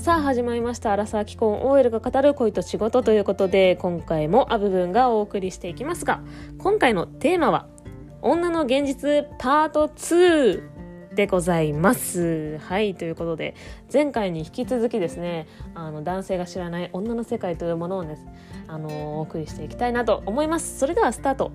さあ始まりました「アラサー既婚 OL が語る恋と仕事」ということで今回もア部分がお送りしていきますが今回のテーマは「女の現実パート2」でございます。はいということで前回に引き続きですねあの男性が知らない女の世界というものをですあのお送りしていきたいなと思います。それではスタート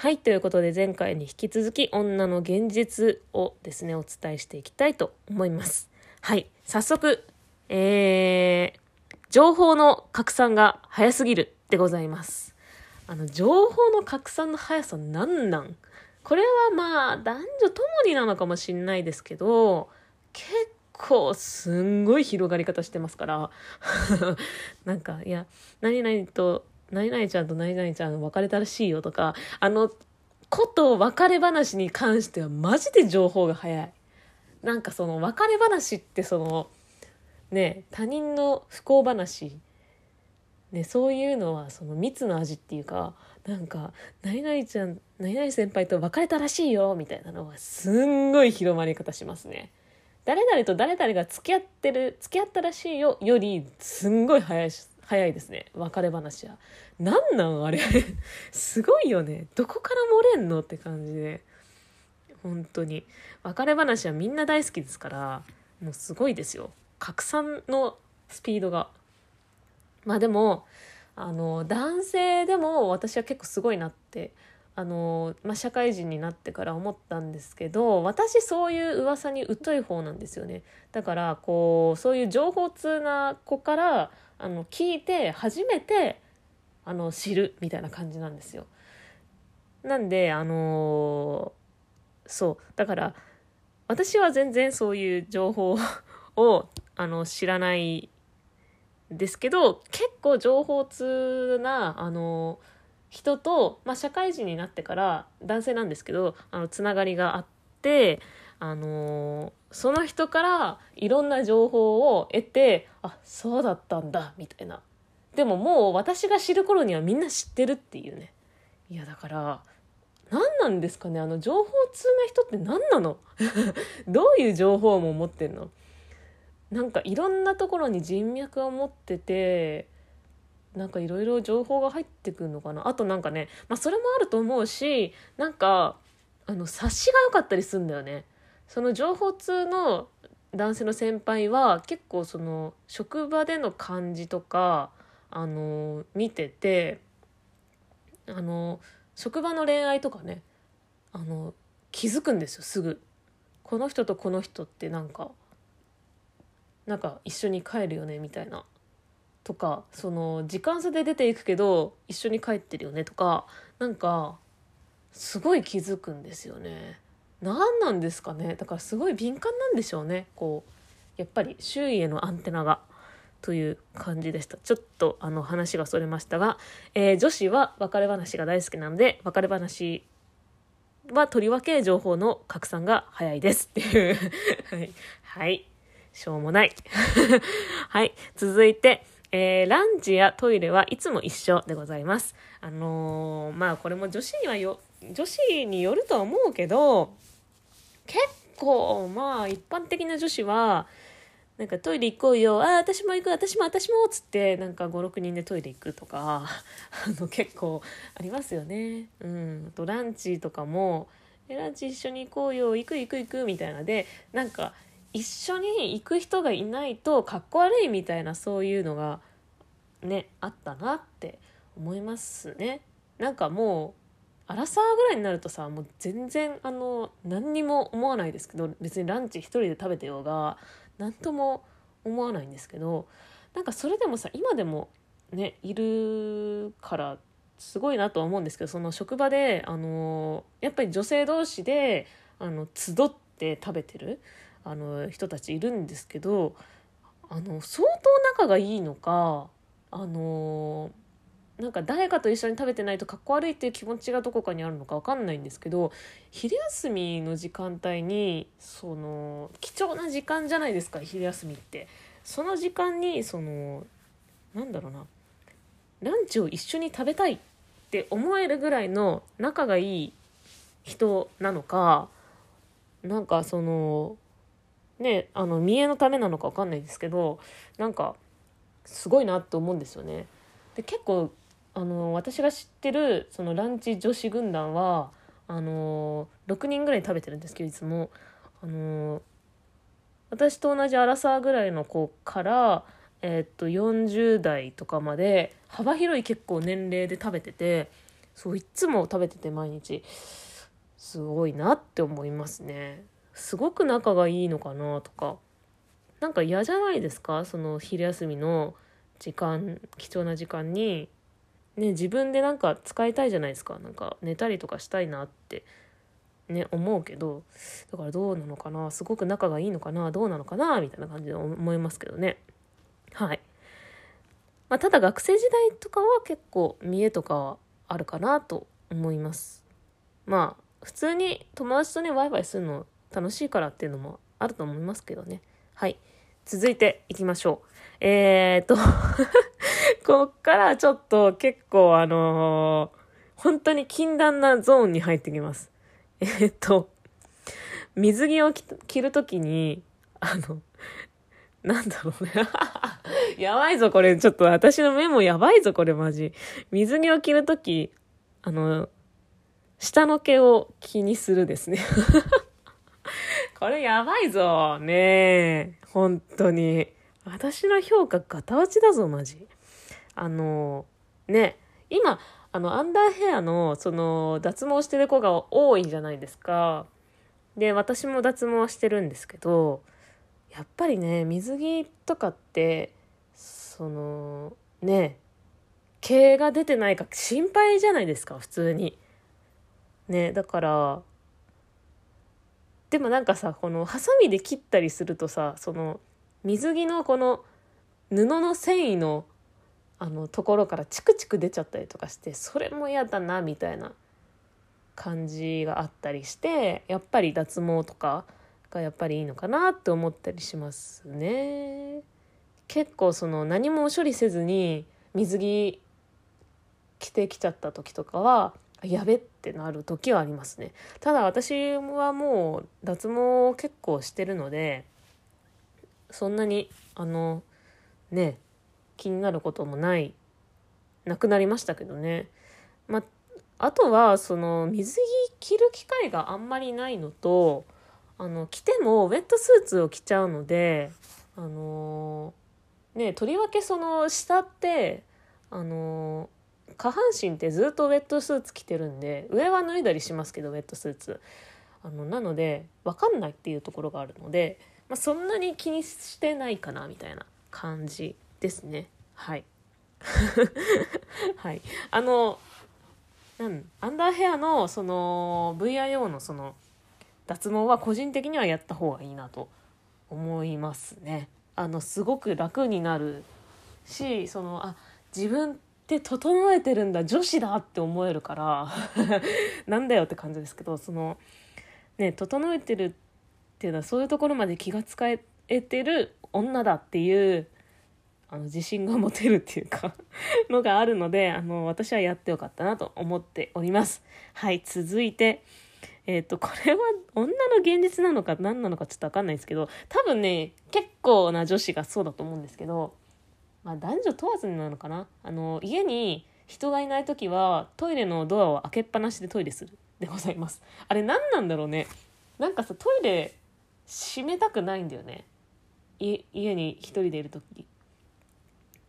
はいということで前回に引き続き女の現実をですねお伝えしていきたいと思います。はい早速えー、情報の拡散が早すぎるでございます。あの情報の拡散の速さなんなん？これはまあ男女ともになのかもしんないですけど結構すんごい広がり方してますから。なんかいや何々と何々ちゃんと何々ちゃん別れたらしいよとか、あの、こと別れ話に関してはマジで情報が早い。なんかその別れ話ってその、ね、他人の不幸話、ね、そういうのはその蜜の味っていうか、なんか、何々ちゃん、何々先輩と別れたらしいよ、みたいなのがすんごい広まり方しますね。誰々と誰々が付き合ってる、付き合ったらしいよ、より、すんごい早いし、早いですね。別れ話は。なんなんあれ？すごいよね。どこから漏れんのって感じで。本当に。別れ話はみんな大好きですからもうすごいですよ。拡散のスピードが。まあでもあの男性でも私は結構すごいなってあの、まあ、社会人になってから思ったんですけど私そういう噂に疎い方なんですよね。だからこうそういう情報通な子からあの聞いて初めてあの知るみたいな感じなんですよ。なんであのー、そうだから私は全然そういう情報をあの知らないですけど結構情報通なあの人と、まあ、社会人になってから男性なんですけどあのつながりがあってあのその人からいろんな情報を得てあそうだったんだみたいな。でももう私が知る頃にはみんな知ってるっていうね。いやだから何なんですかね？あの情報通な人って何なの？どういう情報も持ってんの？なんかいろんなところに人脈を持っててなんかいろいろ情報が入ってくるのかな？あとなんかね、まあ、それもあると思うしなんかあの察しが良かったりすんだよね。その情報通の男性の先輩は結構その職場での感じとかあの見ててあの職場の恋愛とかねあの気づくんですよすぐこの人とこの人ってなんかなんか一緒に帰るよねみたいなとかその時間差で出ていくけど一緒に帰ってるよねとかなんかすごい気づくんですよね。何なんですかね。だからすごい敏感なんでしょうね。こうやっぱり周囲へのアンテナが。という感じでした。ちょっとあの話がそれましたが、えー、女子は別れ話が大好きなので別れ話はとりわけ情報の拡散が早いです。っていう。はい、はい、しょうもない。はい。続いてえー、ランチやトイレはいつも一緒でございます。あのー、まあこれも女子にはよ、女子によるとは思うけど、結構まあ一般的な女子はなんかトイレ行こうよあ私も行く私も私もっつってなんか56人でトイレ行くとか あの結構ありますよね。うん、とランチとかもえランチ一緒に行こうよ行く行く行くみたいなでなんか一緒に行く人がいないとかっこ悪いみたいなそういうのがねあったなって思いますね。なんかもうアラサーぐらいになるとさもう全然あの何にも思わないですけど別にランチ一人で食べてようが何とも思わないんですけどなんかそれでもさ今でもねいるからすごいなとは思うんですけどその職場であのやっぱり女性同士であの集って食べてるあの人たちいるんですけどあの相当仲がいいのかあのなんか誰かと一緒に食べてないとかっこ悪いっていう気持ちがどこかにあるのか分かんないんですけど昼休みの時間帯にその貴重な時間じゃないですか昼休みってその時間にそのなんだろうなランチを一緒に食べたいって思えるぐらいの仲がいい人なのかなんかそのねあの見栄のためなのか分かんないですけどなんかすごいなって思うんですよね。で結構あの私が知ってるそのランチ女子軍団はあの6人ぐらい食べてるんですけどいつも。あの私と同じアラサーぐらいの子から、えー、っと40代とかまで幅広い結構年齢で食べててそういつも食べてて毎日。すごいなって思いますね。すごく仲がいいのかなとか。なんか嫌じゃないですか？その昼休みの時間貴重な時間に。ね自分でなんか使いたいじゃないですか。なんか寝たりとかしたいなってね思うけどだからどうなのかな。すごく仲がいいのかな。どうなのかな。みたいな感じで思いますけどね。はい。まあ、ただ学生時代とかは結構見栄とかはあるかなと思います。まあ普通に友達とねワイワイするの楽しいからっていうのもあると思いますけどね。はい。続いていきましょう。えー、っとこっからちょっと結構あのー、本当に禁断なゾーンに入ってきます え、っと水着を着るときにあのなんだろうね やばいぞ、これ。ちょっと私の目もやばいぞ、これマジ。水着を着るとき、あの、下の毛を気にするですね。これやばいぞ。ねえ。本当に。私の評価ガタ落ちだぞ、マジ。あの、ね、今、あの、アンダーヘアの、その、脱毛してる子が多いんじゃないですか。で、私も脱毛してるんですけど、やっぱりね、水着とかって、そのね毛が出てないか心配じゃないですか普通に。ねだからでもなんかさこのハサミで切ったりするとさその水着のこの布の繊維のあのところからチクチク出ちゃったりとかしてそれも嫌だなみたいな感じがあったりしてやっぱり脱毛とかがやっぱりいいのかなって思ったりしますね。結構その何も処理せずに水着着てきちゃった時とかはやべってなる時はありますねただ私はもう脱毛結構してるのでそんなにあのね気になることもないなくなりましたけどね。まあとはその水着着る機会があんまりないのとあの着てもウェットスーツを着ちゃうのであのねとりわけその下ってあの下半身ってずっとウェットスーツ着てるんで上は脱いだりしますけどウェットスーツ。あのなので分かんないっていうところがあるので、まあ、そんなに気にしてないかなみたいな感じ。ですね。はい。はい。あのなんアンダーヘアのその VIO のその脱毛は個人的にはやった方がいいなと思いますね。あのすごく楽になるしそのあ自分って整えてるんだ女子だって思えるから なんだよって感じですけどそのね整えてるっていうのはそういうところまで気が使えてる女だっていうあの自信が持てるっていうか のがあるのであの私はやってよかったなと思っております。はい続いてえっ、ー、と、これは女の現実なのか何なのかちょっとわかんないですけど、多分ね、結構な女子がそうだと思うんですけど、まあ男女問わずなのかな？あの、家に人がいない時はトイレのドアを開けっぱなしでトイレするでございます。あれ何なんだろうね？なんかさ、トイレ閉めたくないんだよね。家に一人でいる時。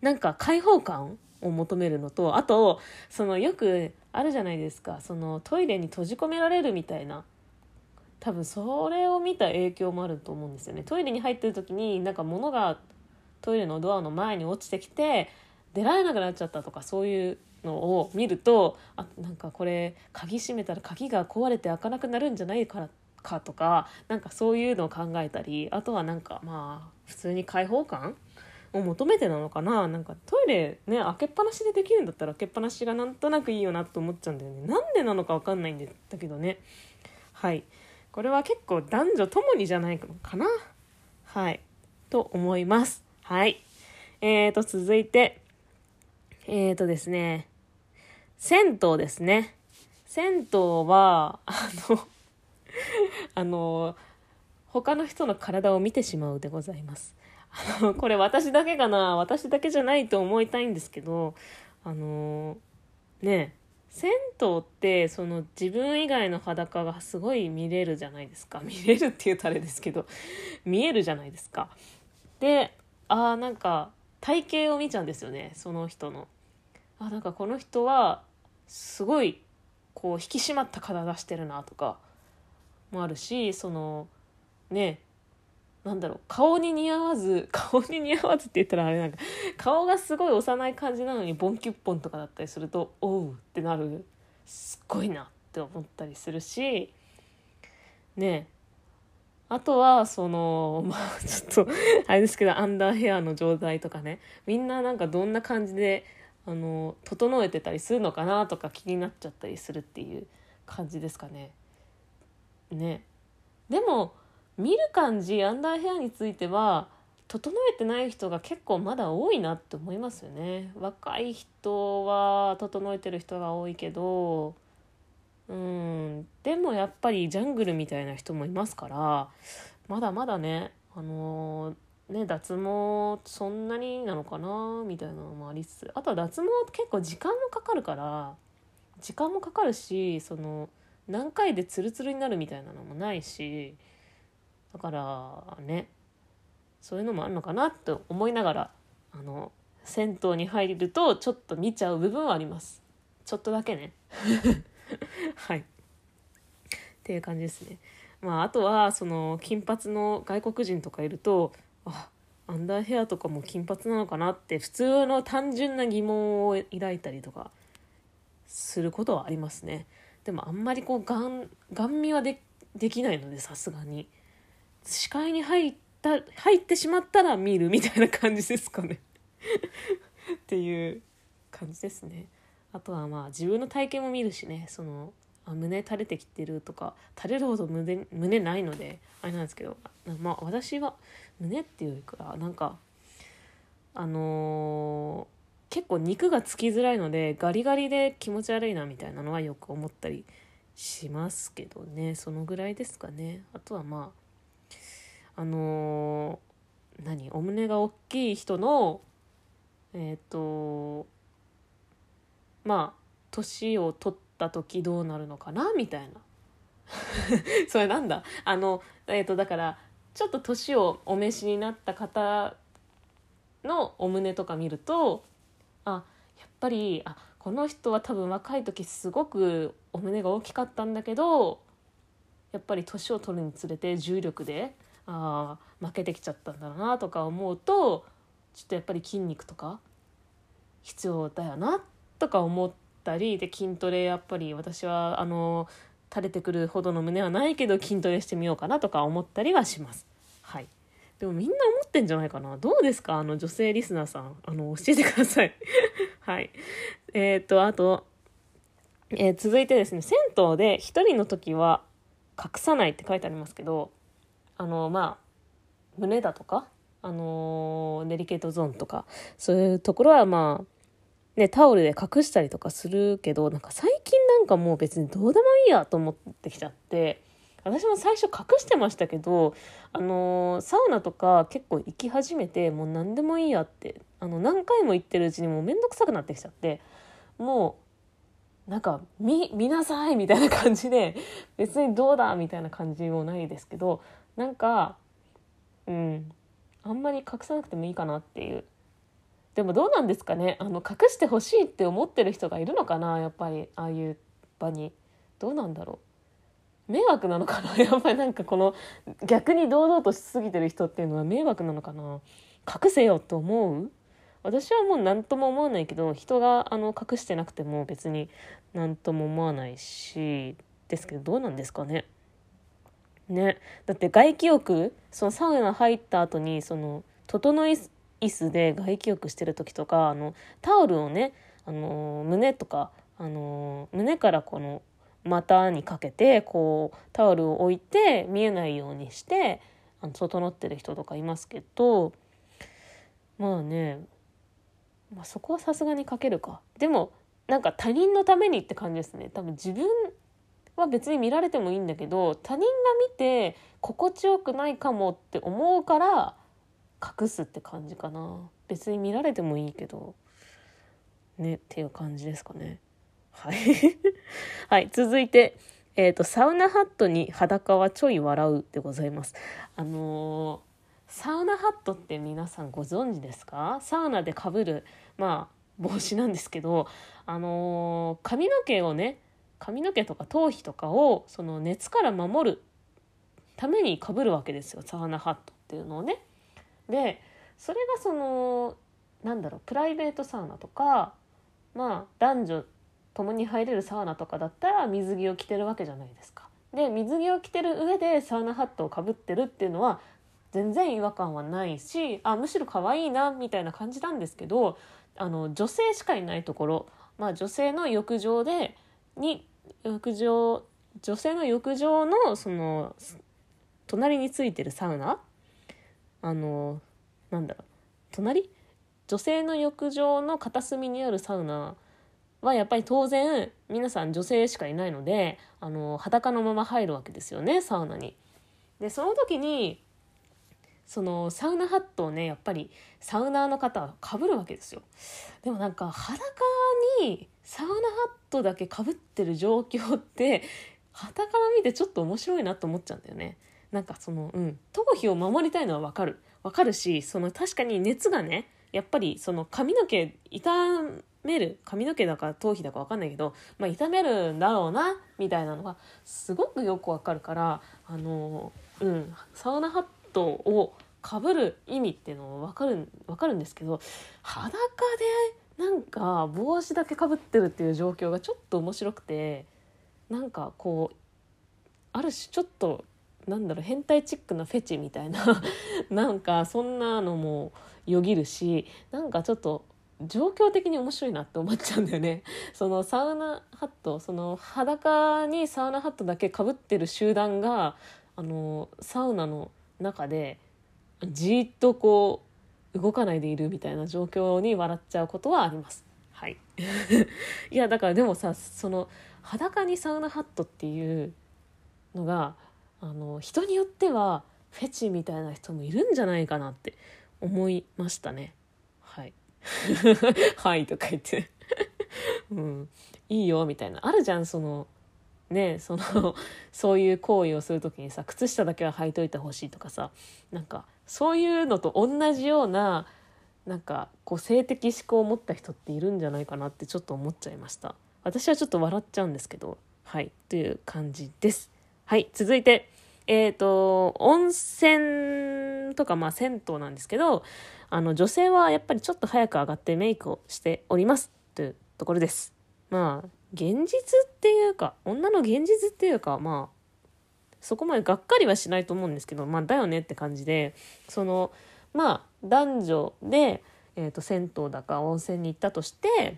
なんか開放感を求めるのとあとそのよくあるじゃないですか。そのトイレに閉じ込められるみたいな。多分それを見た影響もあると思うんですよね。トイレに入ってる時になんか物がトイレのドアの前に落ちてきて出られなくなっちゃったとかそういうのを見るとあなんかこれ鍵閉めたら鍵が壊れて開かなくなるんじゃないからかとかなんかそういうのを考えたりあとはなんかまあ普通に開放感を求めてなのかな？なんかトイレね開けっぱなしでできるんだったら開けっぱなしがなんとなくいいよなと思っちゃうんだよね。なんでなのか分かんないんだけどね。はい。これは結構男女ともにじゃないのかな？はい。と思います。はい。えーと続いて。えーとですね。銭湯ですね。銭湯はあの あの他の人の体を見てしまうでございます。あ のこれ私だけかな？私だけじゃないと思いたいんですけどあのね銭湯ってその自分以外の裸がすごい見れるじゃないですか。見れるって言うとあれですけど見えるじゃないですか。でああなんか体型を見ちゃうんですよねその人の。あなんかこの人はすごいこう引き締まった体してるなとかもあるしそのねなんだろう顔に似合わず 顔に似合わずって言ったらあれなんか顔がすごい幼い感じなのにボンキュッポンとかだったりするとおうってなる。すっごいなって思ったりするしね。あとはその まあちょっとあれですけどアンダーヘアの状態とかね。みんななんかどんな感じであの整えてたりするのかなとか気になっちゃったりするっていう感じですかね。ね。でも見る感じアンダーヘアについては整えてない人が結構まだ多いなって思いますよね。若い人は整えてる人が多いけどうんでもやっぱりジャングルみたいな人もいますからまだまだねあのー、ね脱毛そんなになのかなみたいなのもありつつあとは脱毛結構時間もかかるから時間もかかるしその何回でツルツルになるみたいなのもないしだからねそういうのもあるのかなと思いながらあの銭湯に入るとちょっと見ちゃう部分はあります。ちょっとだけね。はい。っていう感じですね。まああとはその金髪の外国人とかいるとあアンダーヘアとかも金髪なのかなって普通の単純な疑問を抱いたりとかすることはありますね。でもあんまりこうガンガン見はできないのでさすがに。視界に入った入ってしまったら見るみたいな感じですかね。っていう感じですね。あとはまあ自分の体験も見るしね。そのあ胸垂れてきてるとか垂れるほど胸胸ないのであれなんですけどまあ私は胸っていうかなんかあのー、結構肉がつきづらいのでガリガリで気持ち悪いなみたいなのはよく思ったりしますけどね。そのぐらいですかね。あとはまああのー、何？お胸が大きい人のえっ、ー、とまあ年を取った時どうなるのかな？みたいな。それなんだ？あのえっ、ー、とだからちょっと年をお召しになった方のお胸とか見るとあやっぱりあこの人は多分若い時すごくお胸が大きかったんだけどやっぱり年を取るにつれて重力であ負けてきちゃったんだなとか思うとちょっとやっぱり筋肉とか必要だよなとか思ったりで筋トレやっぱり私はあの垂れてくるほどの胸はないけど筋トレしてみようかなとか思ったりはします。はい。でもみんな思ってんじゃないかな。どうですか？あの女性リスナーさん。あの教えてください。はい。えー、っとあと、えー、続いてですね銭湯で1人の時は隠さないって書いてありますけどあのまあ胸だとかあのデリケートゾーンとかそういうところはまあね、タオルで隠したりとかするけど、なんか最近なんかもう別にどうでもいいやと思ってきちゃって、私も最初隠してましたけど、あのー、サウナとか結構行き始めて、もう何でもいいやって、あの、何回も行ってるうちにもうめんどくさくなってきちゃって、もう、なんか、見、見なさいみたいな感じで、別にどうだみたいな感じもないですけど、なんか、うん、あんまり隠さなくてもいいかなっていう。でもどうなんですかね？あの隠してほしいって思ってる人がいるのかな？やっぱりああいう場に。どうなんだろう？迷惑なのかな？やっぱりなんかこの逆に堂々としすぎてる人っていうのは迷惑なのかな？隠せよと思う？私はもう何とも思わないけど人があの隠してなくても別に何とも思わないしですけどどうなんですかね。ね。だって外気浴そのサウナ入った後にその整い椅子で外気浴してる時とかあのタオルをねあの胸とかあの胸からこの股にかけてこうタオルを置いて見えないようにしてあの整ってる人とかいますけどまあね、まあ、そこはさすがにかけるか。でもなんか他人のためにって感じですね。多分自分は別に見られてもいいんだけど他人が見て心地よくないかもって思うから隠すって感じかな。別に見られてもいいけど。ねっていう感じですかね。はい。はい続いてえ、ー、とサウナハットに裸はちょい笑うでございます。あのー、サウナハットって皆さんご存知ですか？サウナでかぶるまあ帽子なんですけどあのー、髪の毛をね髪の毛とか頭皮とかをその熱から守るためにかぶるわけですよサウナハットっていうのをね。でそれがそのなんだろうプライベートサウナとかまあ男女共に入れるサウナとかだったら水着を着てるわけじゃないですか。で水着を着てる上でサウナハットをかぶってるっていうのは全然違和感はないしあむしろ可愛いなみたいな感じなんですけどあの女性しかいないところ、まあ、女性の浴場でに浴場女性の浴場のその隣についてるサウナ？あのなんだろう。隣？女性の浴場の片隅にあるサウナはやっぱり当然皆さん女性しかいないのであの裸のまま入るわけですよねサウナに。でその時にそのサウナハットをねやっぱりサウナーの方はかぶるわけですよ。でもなんか裸にサウナハットだけかぶってる状況って旗から見てちょっと面白いなと思っちゃうんだよね。なんかそのうん頭皮を守りたいのはわかる。わかるしその確かに熱がねやっぱりその髪の毛傷める髪の毛だか頭皮だか分かんないけど、まあ、痛めるんだろうなみたいなのがすごくよくわかるからあのうんサウナハットをかぶる意味っていうの分かる分かるんですけど裸でなんか帽子だけかぶってるっていう状況がちょっと面白くてなんかこうある種ちょっとなんだろう変態チックなフェチみたいな なんかそんなのもよぎるしなんかちょっと状況的に面白いなって思っちゃうんだよね。そのサウナハットその裸にサウナハットだけかぶってる集団があのサウナの中でじっとこう動かないでいるみたいな状況に笑っちゃうことはあります。はい、いやだからでもさその裸にサウナハットっていうのがあの人によってはフェチみたいな人もいるんじゃないかなって思いましたね。はい。はいとか言ってうん、いいよみたいな。あるじゃん、その、ねその そういう行為をする時にさ靴下だけは履いといてほしいとかさなんかそういうのと同じようななんかこう性的思考を持った人っているんじゃないかなってちょっと思っちゃいました。私はちょっと笑っちゃうんですけどはいという感じです。はい続いてえっ、ー、と温泉とかまあ銭湯なんですけどあの女性はやっぱりちょっと早く上がってメイクをしておりますというところです。まあ現実っていうか女の現実っていうかまあそこまでがっかりはしないと思うんですけどまあだよねって感じでそのまあ男女で、えーと、銭湯だか温泉に行ったとして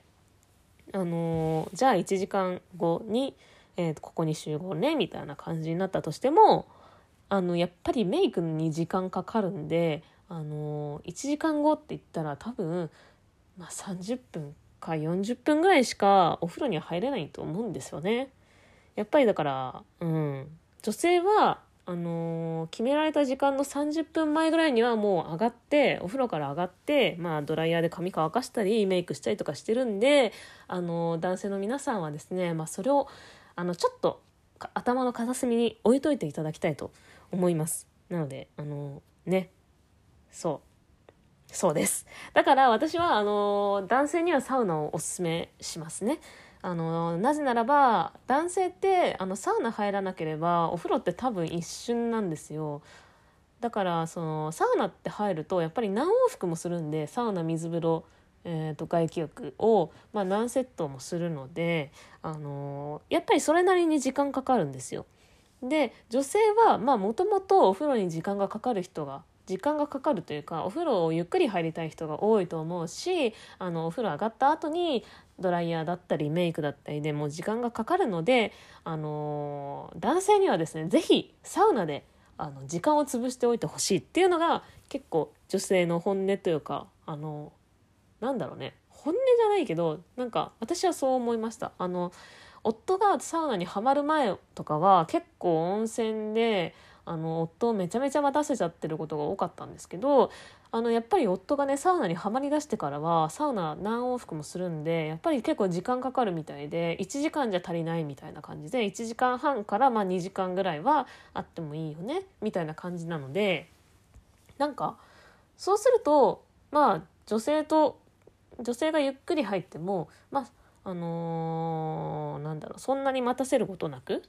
あのー、じゃあ1時間後に、えーと、ここに集合ねみたいな感じになったとしてもあのやっぱりメイクに時間かかるんで、あのー、1時間後って言ったら多分、まあ、30分か40分ぐらいしかお風呂には入れないと思うんですよね。やっぱりだから、うん、女性はあのー、決められた時間の30分前ぐらいにはもう上がってお風呂から上がって、まあ、ドライヤーで髪乾かしたりメイクしたりとかしてるんで、あのー、男性の皆さんはですね、まあ、それをあのちょっと頭の片隅に置いといていただきたいと思います。なのであのー、ねそうそうです。だから私は、あの、男性にはサウナをおすすめしますね。あの、なぜならば、男性って、あの、サウナ入らなければ、お風呂って多分一瞬なんですよ。だから、その、サウナって入ると、やっぱり何往復もするんで、サウナ、水風呂、えーと、外気浴を、まあ、何セットもするので、あのやっぱりそれなりに時間かかるんですよ。で女性はもともとお風呂に時間がかかる人が時間がかかるというかお風呂をゆっくり入りたい人が多いと思うしあのお風呂上がった後にドライヤーだったりメイクだったりでもう時間がかかるので、あの男性にはですね是非サウナであの時間を潰しておいてほしいっていうのが結構女性の本音というかあのなんだろうね本音じゃないけどなんか私はそう思いました。あの夫がサウナにはまる前とかは結構温泉であの夫をめちゃめちゃ待たせちゃってることが多かったんですけどあのやっぱり夫がねサウナにはまりだしてからはサウナ何往復もするんでやっぱり結構時間かかるみたいで1時間じゃ足りないみたいな感じで1時間半からま2時間ぐらいはあってもいいよねみたいな感じなのでなんかそうするとまあ女性と女性がゆっくり入ってもまああのーなんだろうそんなに待たせることなく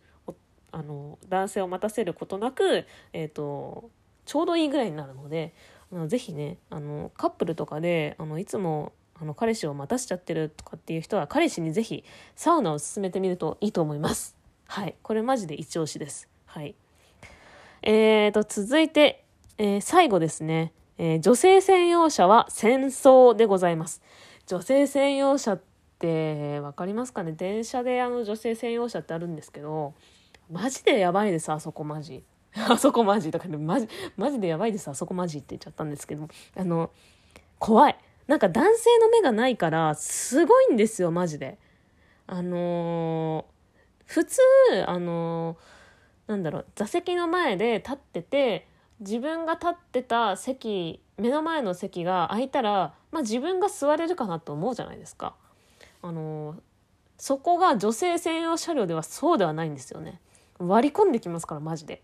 あの男性を待たせることなく、えー、とちょうどいいぐらいになるのであのぜひねあのカップルとかであのいつもあの彼氏を待たせちゃってるとかっていう人は彼氏にぜひサウナを勧めてみるといいと思います。はい、これマジで一押しです。はい。えーと続いて、えー最後ですね、えー女性専用車は戦争でございます。女性専用車って分かりますかね？電車であの女性専用車ってあるんですけどマジでやばいですあそこマジあそこマジとかねマジマジでやばいですあそこマジって言っちゃったんですけどあの怖いなんか男性の目がないからすごいんですよマジであのー普通あのーなんだろう座席の前で立ってて自分が立ってた席目の前の席が空いたら、まあ、自分が座れるかなと思うじゃないですか。あのそこが女性専用車両ではそうではないんですよね。割り込んできますからマジで。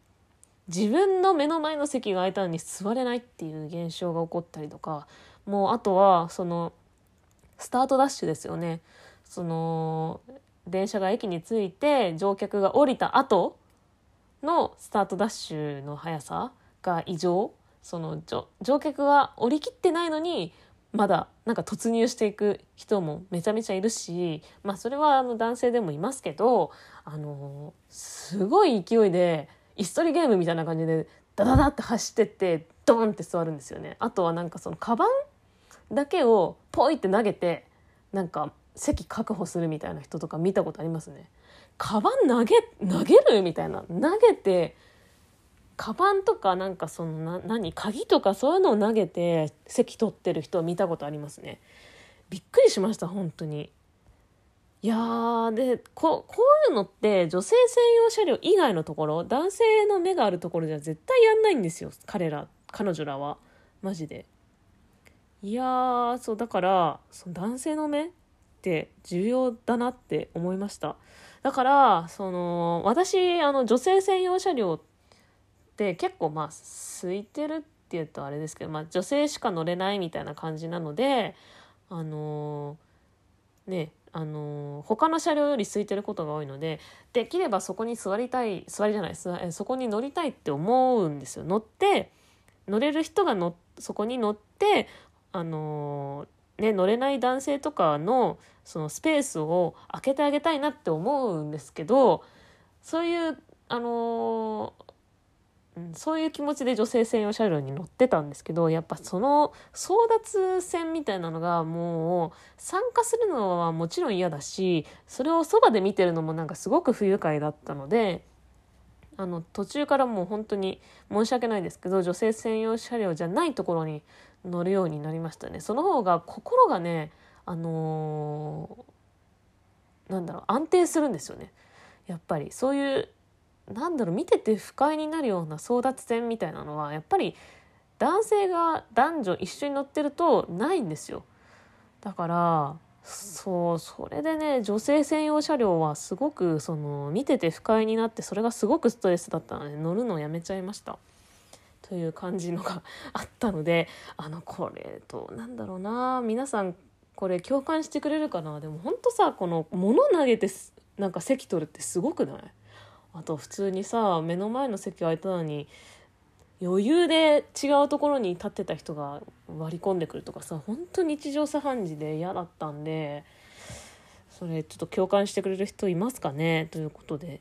自分の目の前の席が空いたのに座れないっていう現象が起こったりとかもうあとはそのスタートダッシュですよね。その電車が駅に着いて乗客が降りた後のスタートダッシュの速さが異常その乗乗客が降りきってないのにまだなんか突入していく人もめちゃめちゃいるしまあそれはあの男性でもいますけどあのすごい勢いで椅子取りゲームみたいな感じでダダダって走ってってドンって座るんですよね。あとはなんかそのカバンだけをポイって投げてなんか席確保するみたいな人とか見たことありますね。カバン投げ投げるみたいな投げてカバンとかなんかそのな何鍵とかそういうのを投げて席取ってる人を見たことありますね。びっくりしました本当に。いやーでここういうのって女性専用車両以外のところ男性の目があるところじゃ絶対やんないんですよ彼ら彼女らは。マジで。いやーそうだからその男性の目って重要だなって思いました。だからその私あの女性専用車両って結構まあ空いてるって言うとあれですけど、まあ、女性しか乗れないみたいな感じなのであのねあの他の車両より空いてることが多いのでできればそこに座りたい座りじゃない座そこに乗りたいって思うんですよ。乗って乗れる人が乗そこに乗ってあのね、乗れない男性とかのそのスペースを空けてあげたいなって思うんですけどそういうあのそういう気持ちで女性専用車両に乗ってたんですけどやっぱその争奪戦みたいなのがもう参加するのはもちろん嫌だしそれをそばで見てるのもなんかすごく不愉快だったのであの途中からもう本当に申し訳ないですけど女性専用車両じゃないところに乗るようになりましたね。その方が心がねあのーなんだろう安定するんですよね。やっぱりそういうなんだろう見てて不快になるような争奪戦みたいなのはやっぱり男性が男女一緒に乗ってるとないんですよ。だからそうそれでね女性専用車両はすごくその見てて不快になってそれがすごくストレスだったので乗るのをやめちゃいました。という感じのが あったのであのこれとなんだろうな皆さんこれ共感してくれるかな？でもほんとさこの物投げてなんか席取るってすごくない？あと普通にさ目の前の席空いたのに余裕で違うところに立ってた人が割り込んでくるとかさ本当日常茶飯事で嫌だったんでそれちょっと共感してくれる人いますかね？ということで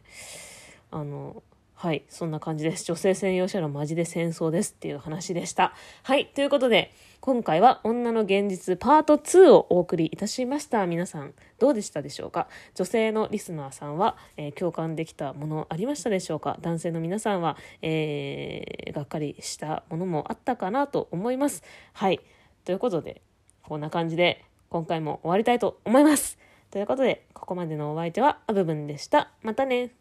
あのはいそんな感じです。女性専用車両マジで戦争ですっていう話でした。はいということで今回は女の現実パート2をお送りいたしました。皆さんどうでしたでしょうか？女性のリスナーさんは、えー共感できたものありましたでしょうか？男性の皆さんは、えーがっかりしたものもあったかなと思います。はいということでこんな感じで今回も終わりたいと思います。ということで、ここまでのお相手はアブブンでした。またね。